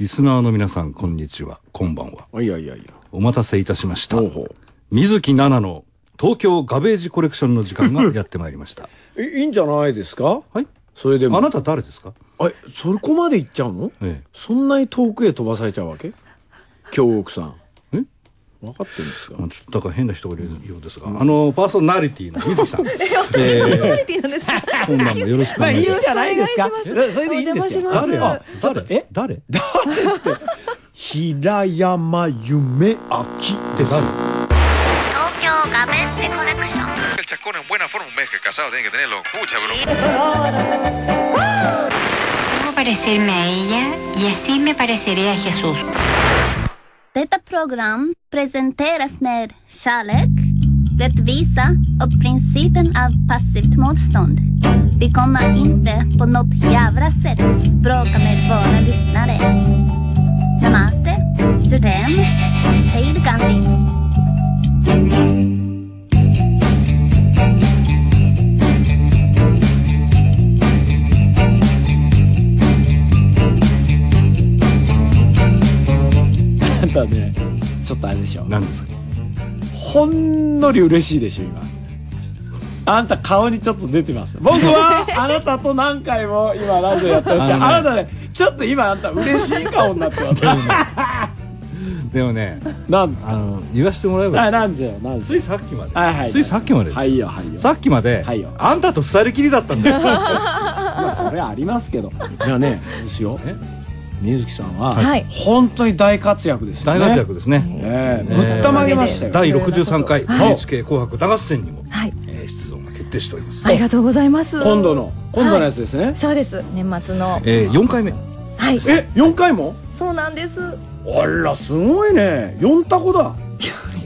リスナーの皆さんこんにちは。こんばんは。いやいやいや。お待たせいたしました。ほうほう。水木奈々の東京ガベージコレクションの時間が やってまいりました。えいいんじゃないですか？はい。それでも。あなた誰ですか？えそこまで行っちゃうの？ええ。そんなに遠くへ飛ばされちゃうわけ？京極さん。え分かってるんですか？まあちょっとだから変な人がいるようですが、あのパーソナリティの水木さん。パーソナリティなんですか？今晩もよろしくお願いします。じゃないですかそれでいいんですよ誰よあちょっとえ？誰？平山夢明です誰東京ガベッセコレクション El chascón en buena forma, un mes que casado tiene que tenerlo. Mucha broma. Parecerme a ella y así me pareceré a Jesús. Detta program presenteras med kärlek, rättvisa och principen av passivt motstånd. Vi kommer inte på något jävla sätt bråka med våra lyssnare. Namaste, Jodem, hej då Gandhi. しょ。何ですか？ほんのり嬉しいでしょ今。あんた顔にちょっと出てます。僕は あなたと何回も今ラジオやってますけどあなたねちょっと今あんた嬉しい顔になってます。でもねなんですか？あの言わせてもらえばですねあなんですよなんですついさっきまで、はいはい。ついさっきまでです、はいよはいよ。さっきまで、はいよ。あんたと二人きりだったんだよ。まあそれはありますけど。いやね。ですよ。え？水木さんは、はい。本当に大活躍ですよね。大活躍ですね、ええ。ぶったまげましたよ、第63回はい。NHK 紅白歌合戦にも、はい。えー出場が決定しております、ありがとうございます。今度の今度のやつですね、そうです。年末の。えー、4回目。はい。え四4回も？そうなんです。あらすごいね。4タコだ。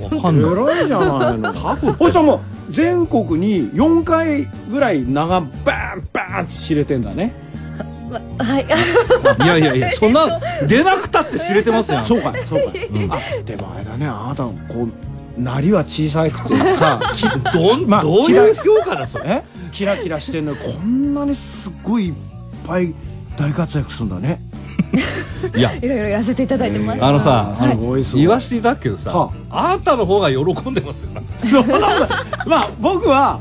わかんない。偉いじゃないの。そしたらもう全国に4回ぐらい名がバーンバーンって知れてんだねはい。いやいやいや そんな出なくたって知れてますよそうかいそうかい、あでもあれだねあなたこうなりは小さくて さきどん、まあどういう評価だそれ？えキラキラしてんのにこんなにすごいいっぱい大活躍するんだねいや。いろいろやらせていただいてます。あのさ、すごいすごい。言わしていただくけどさ、はあ。んたの方が喜んでますよ。まあ僕は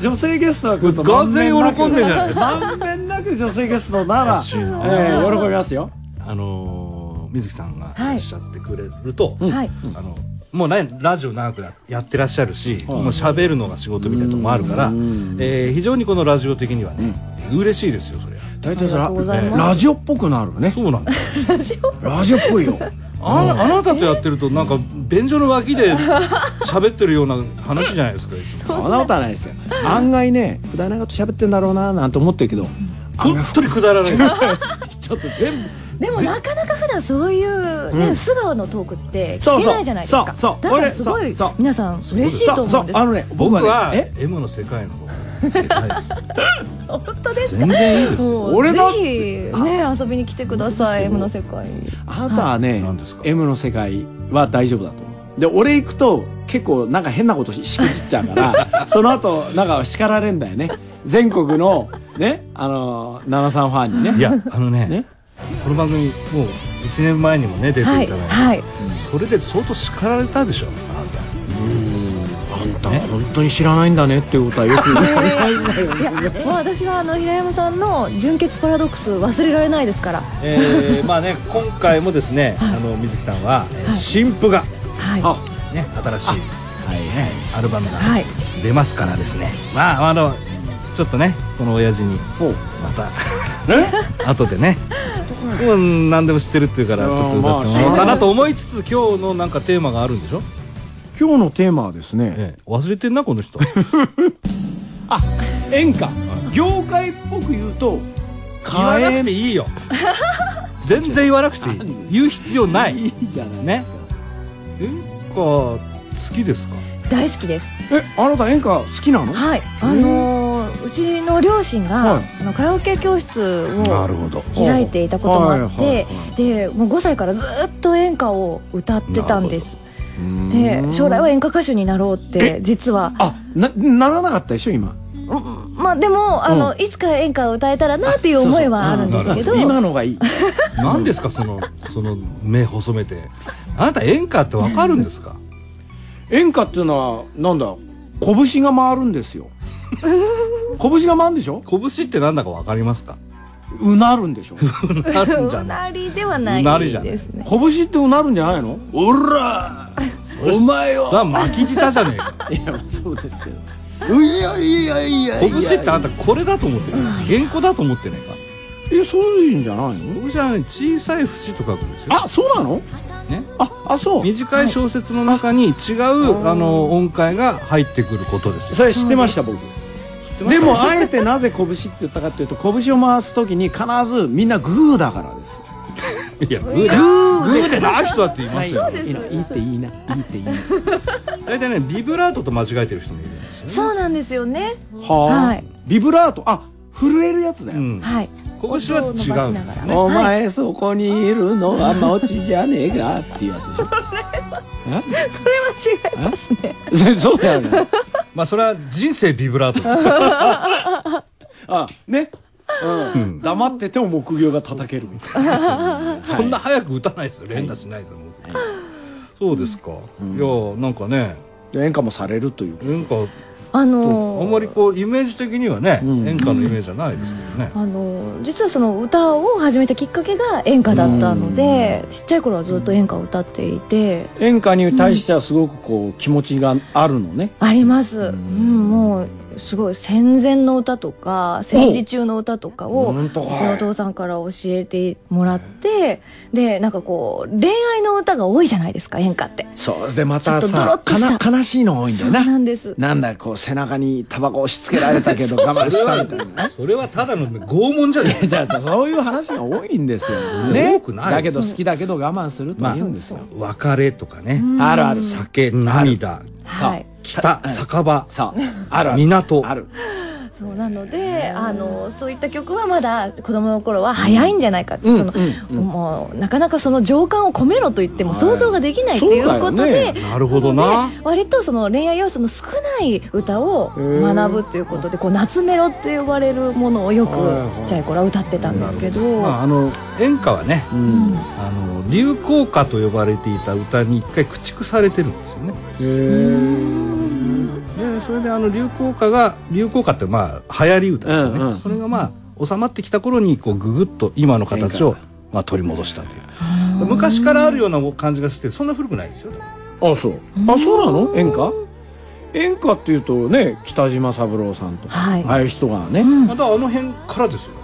女性ゲストが来ると完全に喜んでるじゃないですか。まんべんなく女性ゲストなら、えー喜びますよ。あのー、水木さんがはい。おっしゃってくれると、はい。あのもうねラジオ長くやってらっしゃるし、はい。もう喋るのが仕事みたいなとこもあるから、うん。えー非常にこのラジオ的にはね、嬉しいですよそれ大体それラジオっぽくなるね。そうなんだ。ラジオっぽい。よ。ああなたとやってるとなんか便所の脇で喋ってるような話じゃないですかいつも。そんなことはないですよ。案外ねくだらないこと喋ってんだろうななんて思ってるけど案本外当にくだらない。ちょっと全部。でもなかなか普段そういうね、素顔のトークってそうそう聞けないじゃないですかそうそうだからすごい皆さん。嬉しいと思うんですそうそうあのね僕はねえ M の世界の方本当ですか？全然いいですよ。俺だぜひね遊びに来てください M の世界。あなたはね、何ですか？M の世界は大丈夫だと。思うで俺行くと結構なんか変なことししくじっちゃうから その後なんか叱られんだよね。全国のねあの奈々さんファンにね。いやあのねね？この番組もう1年前にもね出ていただいて、はい。はい。それで相当叱られたでしょあなた。あんた本当に知らないんだねっていうことはよく言われます。よ いやもう私はあの平山さんの純潔パラドックス忘れられないですから。えー、まあね今回もですね、あの水木さんは、えーはい。新譜がはい。あ。ね新しいはいアルバムがはい。出ますからですね、まああのちょっとねこの親父にほうまた 後でねうん何でも知ってるっていうからちょっと歌ってもらおうかなと思いつつ今日のなんかテーマがあるんでしょ、今日のテーマはですね、ええ、忘れてんなこの人。あ演歌。業界っぽく言うと言わなくていいよ。全然言わなくていい。言う必要ない。いいじゃないですか、演歌好きですか？大好きです。えあなた演歌好きなの？はい。あのー。うちの両親が、はい。あのカラオケ教室を開いていたこともあって、はいはいはいでもう5歳からずっと演歌を歌ってたんですでうん。将来は演歌歌手になろうって実は。あなならなかったでしょ今？うんまあでもあの、いつか演歌を歌えたらなっていう思いはあるんですけど。今のがいい。何ですかそのその目細めて。あなた演歌ってわかるんですか？演歌っていうのはなんだ？拳が回るんですよ。拳が回るんでしょ？拳ってなんだかわかりますか？うなるんでしょなるんじゃうなりではなうないりじゃない。ですね拳ってうなるんじゃないの？おらお前よさあ巻き舌じゃねえか。いやまあそうですけど。いやいやいや拳ってあんたこれだと思ってる原稿だと思ってねえか？えそういうんじゃないの？拳はね小さい節と書くんですよ。あそうなの？ね。ああそう。短い小説の中に違う、あの音階が入ってくることですよ。それ知ってました僕でもあえてなぜ拳って言ったかというと拳を回す時に必ずみんなグーだからです。いやグーでグーでない人だって言いますよ、いいないいっていいないいっていいな。大体ねビブラートと間違えてる人もいるんですよね。そうなんですよね。ははい。ビブラートあ震えるやつだよ、うん。はい拳は違うんですよね。お前そこにいるのは餅じゃねえかっていうやつでしょそれは違いますね。え？そうだよね。まあそれは人生ビブラートです。あね。うん、うん。黙ってても木魚が叩けるみたいな。そんな早く打たないですよ。連打しないですよ、そうですか、いやなんかね。演歌もされるという演歌あとのあんまりこうイメージ的にはね、うん。演歌のイメージじゃないですけどね、あの実はその歌を始めたきっかけが演歌だったのでちっちゃい頃はずっと演歌を歌っていて。演歌に対してはすごくこう気持ちがあるのね、あります、ううんんもうすごい戦前の歌とか戦時中の歌とかをう。ちのお父さんから教えてもらってでなんかこう恋愛の歌が多いじゃないですか演歌って。そう。でまたさ悲しいのが多いんだそうよななんです。なんだこう背中にタバコ押し付けられたけど 我慢したみたいなそれはただの拷問じゃないじゃあさそういう話が多いんですよ多くないだけど好きだけど我慢するとまあ言うんですよ、別れとかね、あるある。酒涙。はい北酒場港。あるそうなのであのそういった曲はまだ子供の頃は早いんじゃないかって、うんそのうんうん。もうなかなかその情感を込めろと言ってもはい。想像ができないっていうことで、よなるほどな。で割とその恋愛要素の少ない歌をへー学ぶっていうことでこう夏メロって呼ばれるものをよくはいはいちっちゃい頃は歌ってたんですけど、まあ、あの演歌はねあの流行歌と呼ばれていた歌に一回駆逐されてるんですよね。でそれであの流行歌が流行歌ってまあ流行り歌ですよね、うんうん。それがまあ収まってきた頃にこうググッと今の形をまあ取り戻したという。昔からあるような感じがしてそんな古くないですよあそう。あそうなの？演歌？演歌っていうとね北島三郎さんとか、はい。ああいう人がね、うん。またあの辺からですよ本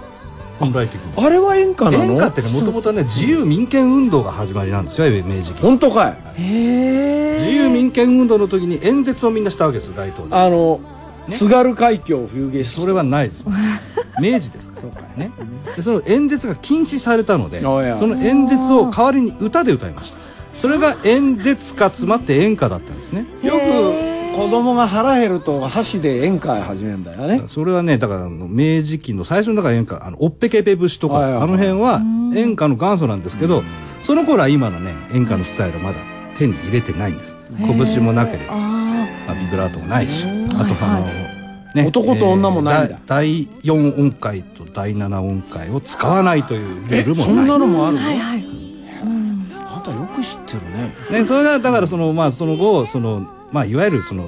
来的にあれは演歌なの？演歌ってねもともとね自由民権運動が始まりなんですよ明治期本当かい。へえ自由民権運動の時に演説をみんなしたわけです街頭であの、ね。津軽海峡冬景色それはないです。明治です。からね。でその演説が禁止されたのでその演説を代わりに歌で歌いました。それが演説歌詰まって演歌だったんですね。よく子供が腹減ると箸で演歌始めるんだよね。それはねだからあの明治期の最初のだから演歌あのおっぺけぺ節とか、はいはいはい。あの辺は演歌の元祖なんですけど、その頃は今のね演歌のスタイルをまだ手に入れてないんです。拳もなければ、あまあ、ビブラートもないしん。あとあの、はいね男と女もないんだ。えー第4音階と第7音階を使わないというルールもそんなのもあるの、あはいはい、うん。あんたよく知ってるね。ね、それがだからそのまあその後そのまあいわゆるその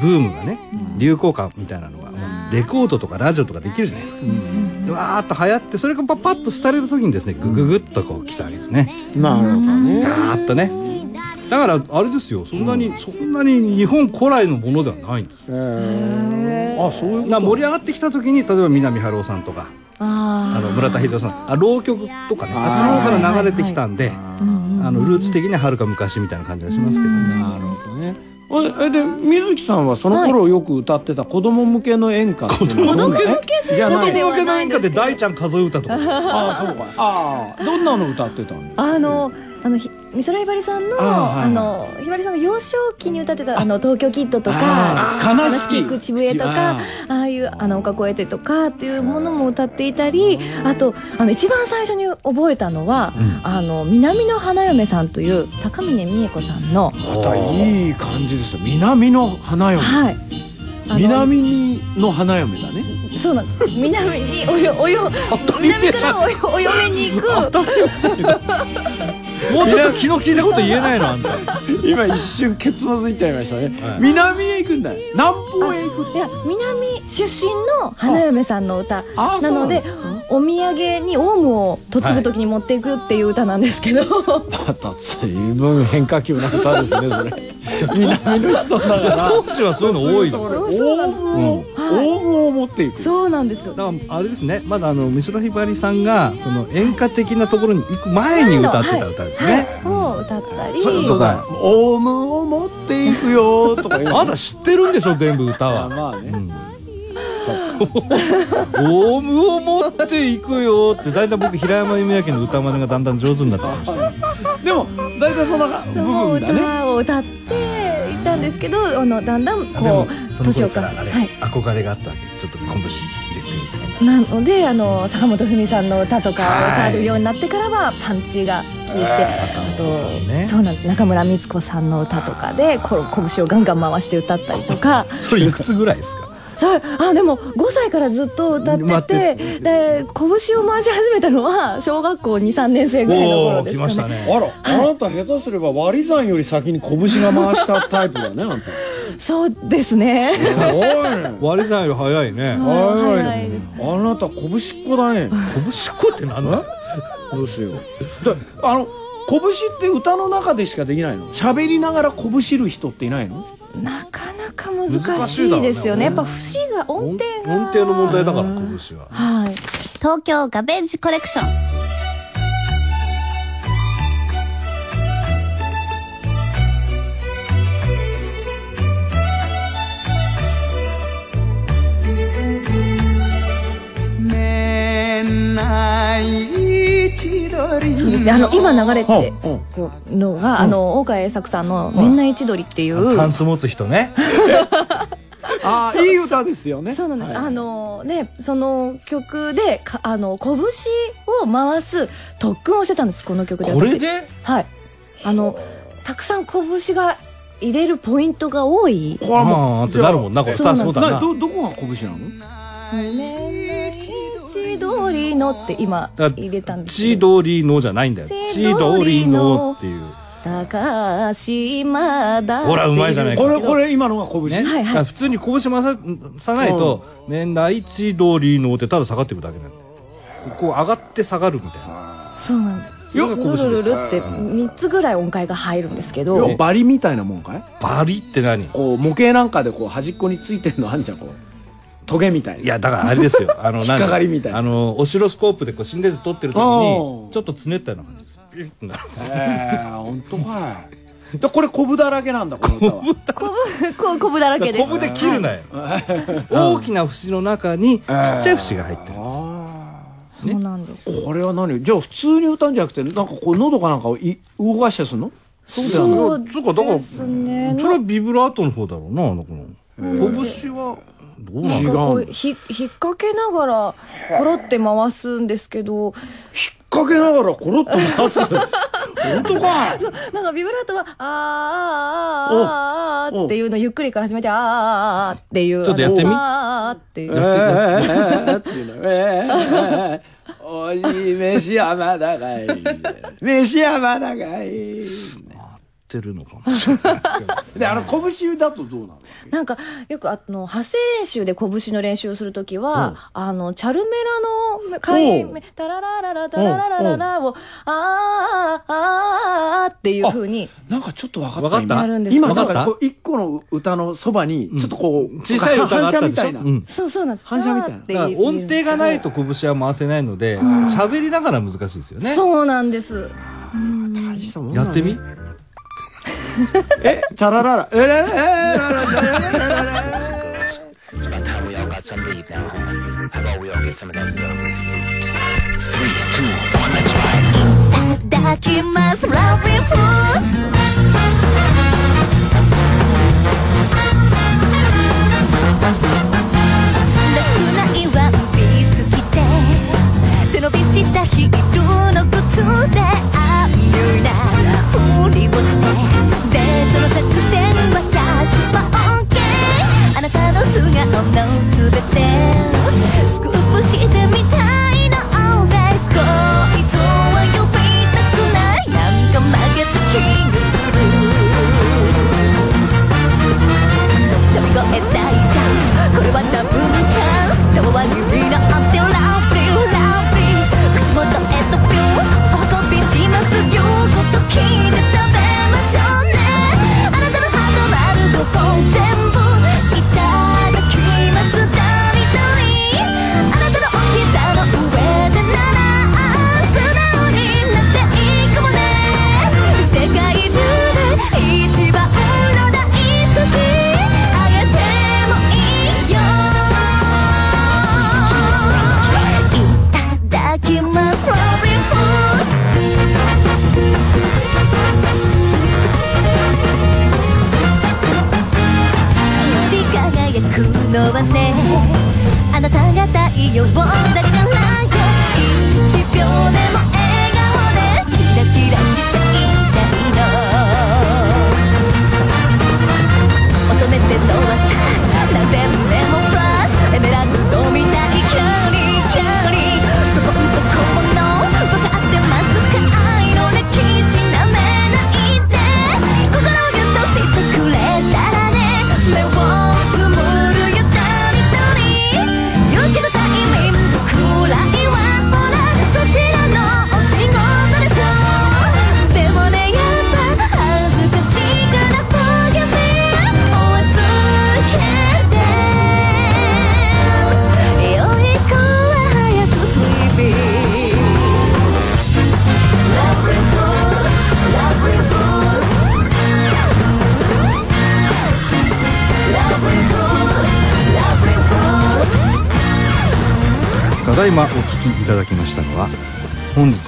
ブームがね流行歌みたいなのが、まあレコードとかラジオとかできるじゃないですか。でわーっと流行ってそれがパッパッと廃れる時にですねグググッとこう来たわけですね。なるほどね。ガーッとね。だからあれですよ。そんなに、そんなに日本古来のものではないんです。えー、あそういうこと。な盛り上がってきた時に例えば南春夫さんとかああの村田秀夫さんあ浪曲とかねあっちの方から流れてきたんで、あのルーツ的にははるか昔みたいな感じがしますけどね。なるほどねええで水木さんはその頃よく歌ってた子供向けの演歌っていうのはどんな子供向え？じゃない。子供向けの演歌って大ちゃん数え歌とか。ああそうか。ああどんなの歌ってたんですか？あのあのひ美空ひばりさんのあのひばりさんが幼少期に歌ってたあの東京キッドとか悲しき口笛とかああいうあの岡越えてとかっていうものも歌っていたりあとあの一番最初に覚えたのは、うん。あの南の花嫁さんという高峰美恵子さんのまたいい感じですよ南の花嫁。はい。南にの花嫁だね。そうなんです。南におよおよ 南からおよお嫁に行くもうちょっと気の利いたこと言えないのあんた。今一瞬ケツまずいちゃいましたね、はい。南へ行くんだよ。南方へ行くいや南出身の花嫁さんの歌あなのでお土産にオウムを嫁ぐ時に持っていくっていう歌なんですけど、また随分変化球な歌ですねそれ。南の人だから。当時はそういうの多いですオよ。そうなんですウムを、はいオウムを持っていく。そうなんですだからあれですね。まだあの美空ひばりさんがその演歌的なところに行く前に歌ってた歌ですね、を歌ったりそうそうだオウムを持ってい。くよとか言うあんた知ってるんでしょ全部歌あは、まあね、うん オウムを持っていくよって大体僕平山由美明の歌真似がだんだん上手になってきました。ねでも大体そんな部の分だね。歌を歌っていたんですけどあのだんだんこうその年を頃からあれ、重ねはい。憧れがあったわけちょっと拳入れてみたいな。なのであの坂本文さんの歌とかを歌えるようになってからはパンチが効いて、あとそうなんです。中村光子さんの歌とかでこう拳をガンガン回して歌ったりとか。それいくつぐらいですか？それあでも5歳からずっと歌っててて。で拳を回し始めたのは小学校23年生ぐらいの頃ですかね。来ましたね。あら、あなた下手すれば割り算より先に拳が回したタイプだね あんた。そうですね。すごいね。割り算より早いね。はい早いあなた拳っ子だね。拳っこってなんだ？どうしよう。だあの拳って歌の中でしかできないの？喋りながら拳る人っていないの？なかなか難しいですよね。やっぱ節が音程が。音程の問題だから拳は。はい。東京ガベージコレクションねあの今流れてうん。うん。こうのが、あの大川栄作さんの「みんな一鳥」っていう、タンス持つ人ね。ああいい歌ですよね。そうなんです、はい。あのねその曲でかあの拳を回す特訓をしてたんですこの曲で。私これで？はい。あのたくさん拳が入れるポイントが多い。これはもあーってなるもんなこれ。そうなんです。そうだな。などどこが拳なの「ね千鳥の」って今入れたんです千けど鳥のじゃないんだよ。千千鳥鳥ののっていう。高島だほらうまいじゃないか。これこれ今のが拳？ね、はいはい。普通に拳回ささないと「年代千鳥の」ってただ下がっていくだけなんだよ。こう上がって下がるみたいな。そうなんですそれが拳です。ルルルルって3つぐらい音階が入るんですけど。バリみたいなもんかい？バリって何？こう模型なんかでこう端っこについてんのあんじゃんこうトゲみたいな。いやだからあれですよ。あの 引っかかりみたいな。あのオシロスコープでこう心電図取ってる時あにー。ちょっとつねったような感じです。ピュッてなるええ本当かい。でこれコブだらけなんだこの歌は。こぶ こうこぶだらけです。コブで切るなよ。大きな節の中にちっちゃい節が入ってるあそうなんです。ーこれは何？じゃあ普通に歌うんじゃなくてなんかこう喉かなんかをい動かしてすんの？そうそうそうかだからですね。それはビブラートの方だろうなあのこの拳はどうななんのかこうひ引っ掛けながらコロって回すんですけど。引っ掛けながらコロッと回す？本当かい？なんかビブラートは「あーあーあーあー」っていうのゆっくりから始めて「あーあーあー」っていう。ちょっとやってみ？あーあーっていう。えーっていうのえーおい飯山だがい。飯山だがい。ってるのかもしれない であの拳だとどうなの？なんかよくあの発声練習で拳の練習をするときは、あのチャルメラの回目「タララララタラララララ」を「あーあーあー」っていうふうになんかちょっと分かった。わかった。やるんです今なんかこう一個の歌のそばにちょっとこう、小さい歌があったでしょ？反射みたいな、うん。そうそうなんです。反射みたいな。音程がないと拳は回せないので喋りながら難しいですよね。そうなんです。大したもんやってみ？えチャラララえららえららえらら It's about time we all got some leave now, huh? How about we all get some of that lovely fruit? Three, two, one, let's ride. いただきます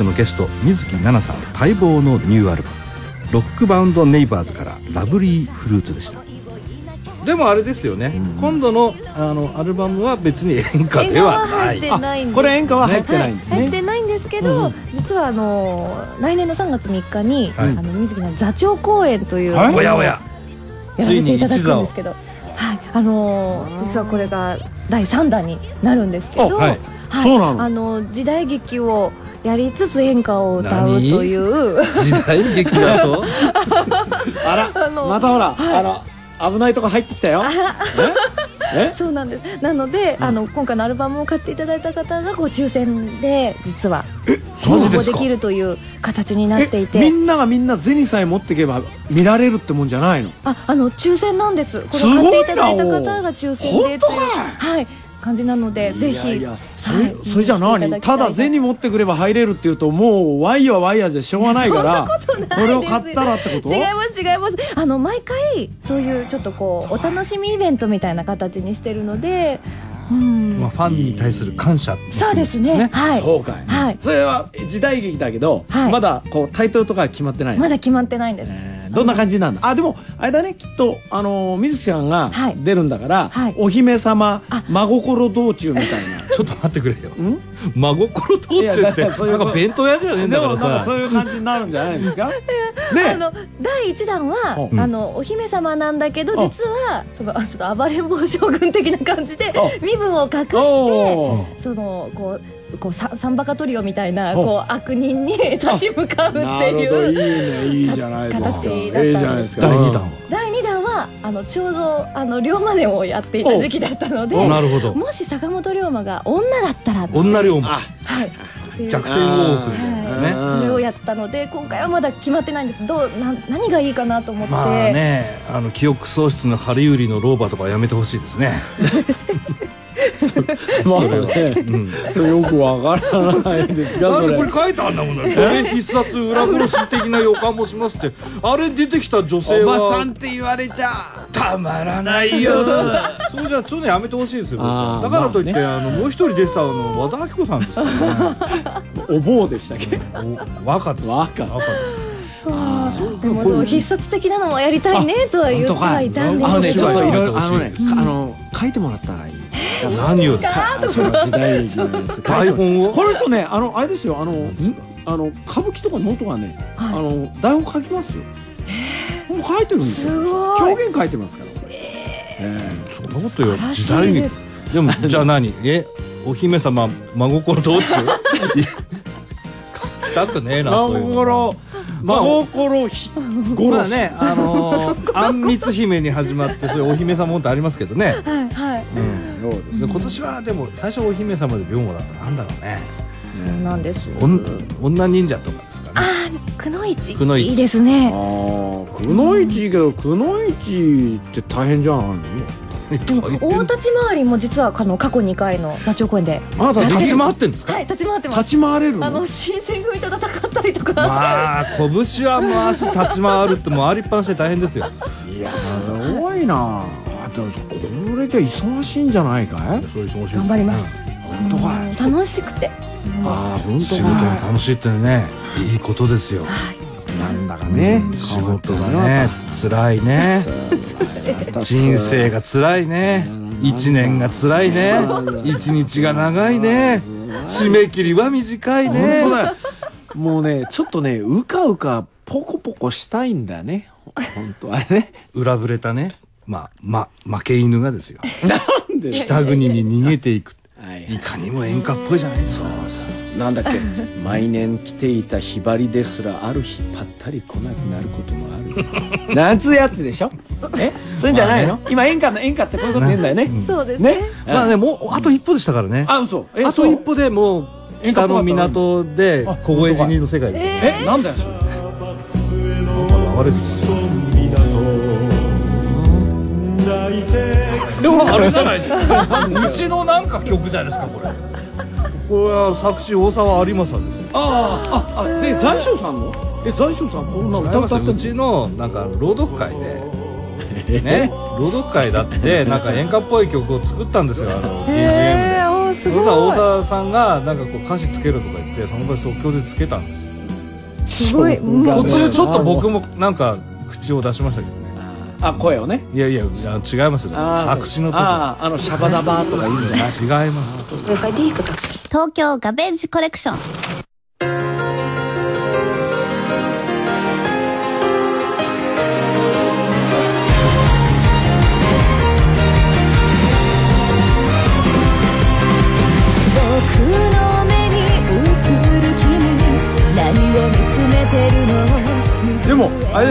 のゲスト水木奈々さん待望のニューアルバム「ロックバウンドネイバーズ」から「ラブリーフルーツ」でした。でもあれですよね、今度のあのアルバムは別に演歌ではない。これ演歌は入ってないんですはい、入っねてないんですけど、うん実はあの来年の3月3日に、はい。あの水木の座長公演という、はい。おやおや。やらせていただくんですけど、はい、あのー実はこれが第3弾になるんですけど、あはい。はい。そうなの。あの時代劇をやりつつ演歌を歌うという。時代劇だと？あらまたほらあの危ないとこ入ってきたよ。え？え？そうなんです。なので、あの今回のアルバムを買っていただいた方がこう抽選で実は応募できるという形になっていて。みんながみんな銭さえ持っていけば見られるってもんじゃないの？あ、あの抽選なんです。これ買っていただいた方が抽選でという。はい感じなのでぜひそはいれそれじゃ何ただ銭持ってくれば入れるっていうともうワイヤーワイヤーじゃしょうがないから これを買ったらってこと？違います違います。あの毎回そういうちょっとこうお楽しみイベントみたいな形にしてるので、うん、まあファンに対する感謝っていそうですね。はい。そうかい。はい。それは時代劇だけどはい。まだこうタイトルとかは決まってないの？まだ決まってないんです。えーどんな感じなんだ？あでもあれだねきっとあのー水木さんがはい。出るんだから、はい。お姫様あ。真心道中みたい ちょっと待ってくれよ。真心道中ってだからそういうなんか弁当屋じゃねえんでだからさそういう感じになるんじゃないですか？あねの第一弾は、うん。あのお姫様なんだけどあ実はそのあちょっと暴れん坊将軍的な感じであ身分を隠してそのこうこうササンバカトリオみたいなおこう悪人に 立ち向かうってなるほどいいいうねいいじゃないですか。形だったんですけど。いいじゃないですか。第二弾は？第2弾はあのちょうどあの龍馬伝をやっていた時期だったのでおなるほど。もし坂本龍馬が女だったら女龍馬。あはい。逆転大奥みたいなねはい、それをやったので今回はまだ決まってないんです。どうな何がいいかなと思って、まあねあの記憶喪失のハリウリの老婆とかはやめてほしいですね まあそれはね。うん。よくわからないですかそれ。これ書いてあんだもんだこれ必殺裏殺し的な予感もしますって。あれ出てきた女性おはばさんって言われちゃたまらないよ。それじゃあそういうのやめてほしいですよ。だからといって、まあのもう一人出てたの和田アキ子さんですね。お坊でしたっけ？お和歌です。和歌和歌です。あー。でもそう必殺的なのもやりたいねとは言ってはいたんですあのねけどちょっといろいろ欲しいあのねあの書いてもらったらいい何をさその時代劇のやつ台本を？この人ねあのあれですよあのんあの歌舞伎とかノートがねあはい。の台本書きますよ。もう書いてるんですよ。表現書いてますから。えそんなことよ時代劇。でも じゃあ何？えお姫様真心道中いや書きたくねええなそういうの。真心真心ひ まあねあのー、あんみつ姫に始まってそういうお姫様ってありますけどね、はいで今年はでも最初お姫様で龍馬だったらなんだろうね。そうなんです。おん女忍者とかですかね。あくのいち。くのいち。いいですあね。あくのいちいいけどくのいちって大変じゃないの？大立ち回りも実はあの過去2回の座長公演で。あなた立ち回ってんですか、はい立ち回ってます。立ち回れる？のあの新選組と戦ったりとか、まあ拳は回し立ち回るってもう回りっぱなしで大変ですよ。いやすごいな。あでもこれじゃ忙しいんじゃないかい？そ忙しい頑張ります。本当かい。うん楽しくて。ああ本当仕事が楽しいってねいいことですよ。なんだかね。仕事がね辛いね。人生が辛いね。一年が辛いね。一日が長いね。締め切りは短いね。本当だよ。もうねちょっとねうかうかポコポコしたいんだよね。本当はね。裏ぶれたねまあま負け犬がですよ。なんで北国に逃げていく。はいい。かにも演歌っぽいじゃないですか。なんだっけ。毎年来ていたひばりですらある日ぱったり来なくなることもある。なんつうやつでしょ？え？そういうんじゃないの、今演歌の演歌ってこういうこと言うんだよね。そうですね。ね？まあねもうあと一歩でしたからね。あ嘘。えあと一歩でもう北の港であ凍え死にの世界ですよえ？なんだよそれ。流れてきでもあれじゃないですか。うちのなんか曲じゃないですかこれ。これは作詞大沢有正ですよ。ああああで残暑さんの？え残暑さんこんな歌歌ってうちのなんか朗読会でね朗読会だってなんか演歌っぽい曲を作ったんですよあの BGM で。すそれから大ごい沢さんがなんかこう歌詞つけるとか言ってその場で即興でつけたんですよ。すごい。途中ちょっと僕もなんか口を出しましたけどねあ声をね。いやいや違いますよ作詞のとこ。あああのシャバダバとか言うんじゃない。違います。東京ガベージコレクション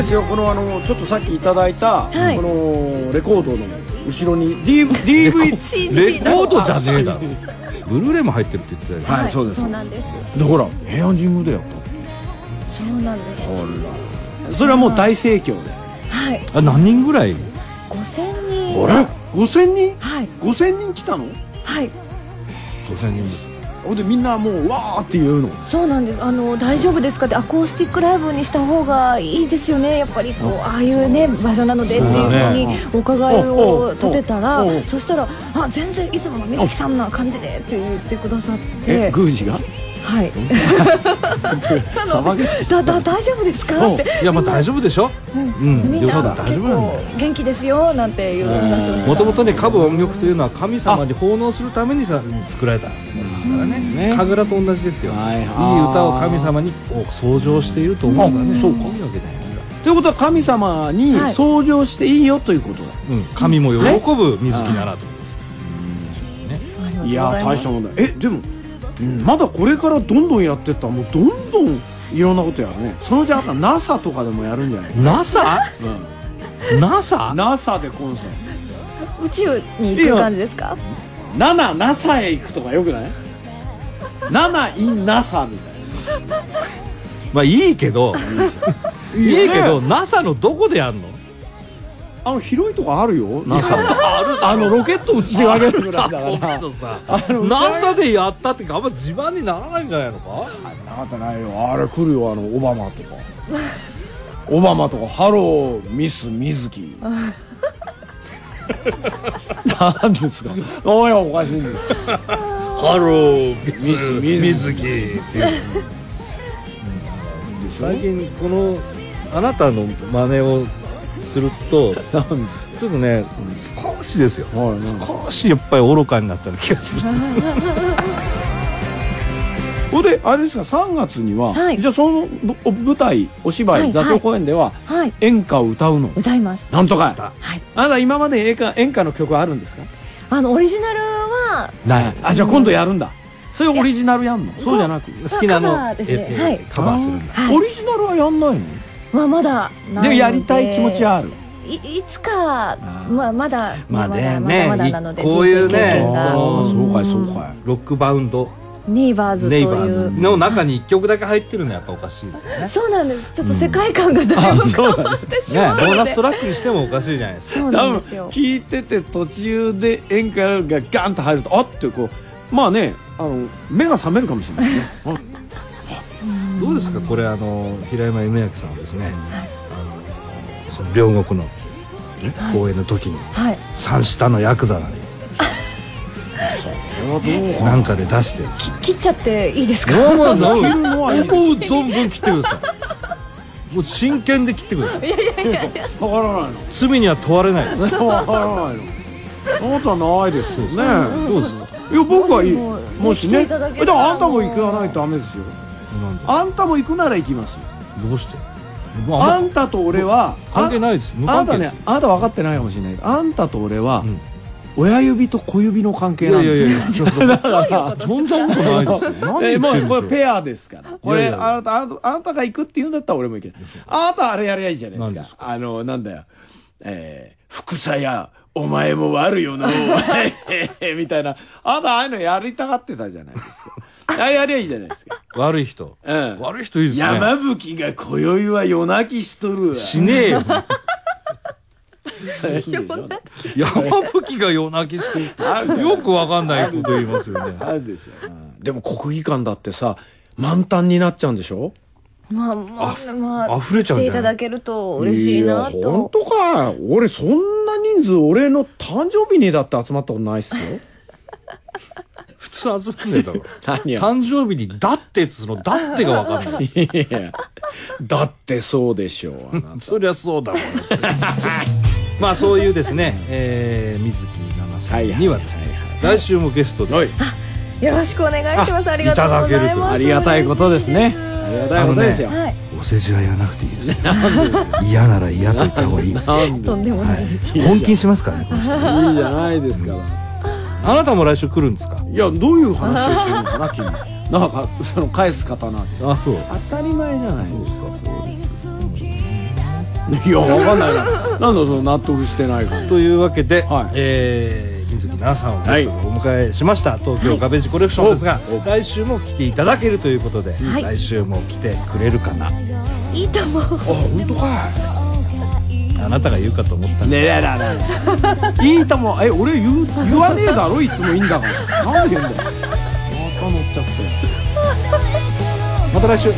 ですよ。このあのちょっとさっきいただいた、はい。このレコードの後ろに DV DVD レコードじゃねえだろ。ブルーレイも入ってるって言ってたよね。はいそうです。そうなんです。だから平安神宮でやったそうなんです。ほら。それはもう大盛況で。はい。あ何人ぐらい？5000人。あれ？5000人？はい。5000人来たの？はい。5000人ですほんでみんなもうわーって言うの。そうなんです。あの大丈夫ですかってアコースティックライブにした方がいいですよね。やっぱりこうああいうね場所なのでっていうふうにお伺いを立てたらそしたら「あ全然いつもの水木さんな感じで」って言ってくださって。え宮司が？はい。だだ大丈夫ですか？っていやまあ大丈夫でしょ？うん。みん。なそうだ。大結丈夫なんだ構元気ですよなんていう話をしてたもともとね歌舞音曲というのは神様に奉納するためにさ作られたものですからね。ね。神楽と同じですよ、はい。はいい、い歌を神様に創上していると思うからね。あそうか。いいわけじゃないですか、ということは神様にはい。創上していいよということだ、うん、神も喜ぶ水木ならと、ありいや大したもんだ。えでも、うん。まだこれからどんどんやってったらもうどんどんいろんなことやるね。そのうちあったら NASA とかでもやるんじゃない？NASA?NASA? うん。NASA? NASA でコンサー宇宙に行く感じですか？ト 7NASA へ行くとかよくない ?7 in NASA みたいまあいいけど。いいけど NASA のどこでやんの？なあの広いとこあるよ NASA あのロケット打ち上げるぐらいだからあの NASA でやったってあんま自慢にならないんじゃないのか？なかったないよ。あれ来るよあのオバマとか。オバマとか。ハローミス水木なんですか？おいおかしいんです。ハローミミス水木っていう最近このあなたの真似をするとちょっとね少しですよ。はい少しやっぱり愚かになったような気がする。ほんであれですか3月には、はい。じゃあその舞台お芝居、はい座長公演でははい。演歌を歌うの？歌います。なんとか。はい。あなた今まで演歌演歌の曲あるんですか？あのオリジナルはないあじゃあ今度やるんだ。それオリジナルやんの？そうじゃなく。好きなのカバーですね。ええはい。カバーするんだ。はい。オリジナルはやんないの？まあまだないので。もやりたい気持ちはある。いいつかー。まあまだまあまだねまだまだなのでこういうねそうかいそうか。いロックバウンド。ネイバーズとネイバーズ。いうの中に一曲だけ入ってるのはやっぱおかしいですよね。そうなんです。ちょっと世界観がだいぶ変わってしねまうので。ボーナストラックにしてもおかしいじゃないですか。そうなんですよ。聞いてて途中で演歌がガンと入るとあってこうまあねあの目が覚めるかもしれないね。あ どうですか？これあの平山夢明さんはですね、あのその両国の公演の時にはい三下のヤクザなのにな。んかで出して。切っちゃっていいですか？まあまあ切るのは存分切ってください。もう真剣で切ってください。わからない罪には問われない。のわからないの。あなたないですよね。どうですか？いや僕はいい。もしももしね。来ていただけえたらだからあんたも行かないとダメですよあんたも行くなら行きますよ。どうして？あんたと俺は関係ないです。無あんたねあなた分かってないかもしれない。あんたと俺は、うん。親指と小指の関係いなんですよ。やいやいやちょっと。そんなことないですよ。何えもんう。これペアですから。これあなたあなたあなたが行くって言うんだったら俺も行けあなたあれやりゃいいじゃないですか。あのなんだよ。えー、福さやお前も悪よなお前みたいな。あなたああいうのやりたがってたじゃないですか。あれやりゃいいじゃないですか。悪い人。うん。悪い人いいですね。山吹が今宵は夜泣きしとるわ。しねえよ。そうでしょ。山吹が夜泣きしてるって。よくわかんないこと言いますよね。あるでしょ、でも国技館だってさ満タンになっちゃうんでしょ？まあまあまあ溢れちゃうていただけると嬉しいなや本と当か俺そんな人数俺の誕生日にだって集まったことないっすよ。普通集めねえだろ。誕生日に「だって」っつうの「だって」がわかんない。いやだってそうでしょうそりゃそうだろう まあそういうですね、えー、水木奈々さんにはですね、来週もゲストで、はい。よろしくお願いします。あありがとうございます。ありがたいことですねありがたいことですよ、はい。お世辞は言わなくていいですよ。嫌なら嫌と言った方がいいです、とんでもない。い、本気にしますからねこの人。いいじゃないですから。あなたも来週来るんですか？いやどういう話をするのかな君。なんかその返す方なんてあそう。当たり前じゃないですかそうですいやわかんないな。なんだその納得してないか。らというわけで、はい。えーナさんをお迎えしました、はい、東京ガベージコレクションですが、はい、来週も来ていただけるということで、はい、来週も来てくれるかな、いいと思う。あ本当かあなたが言うかと思ったねえだねいいとも。え俺言う言わねえだろ？いつもいいんだから。なんで言うんだよまた乗っちゃって。また来週。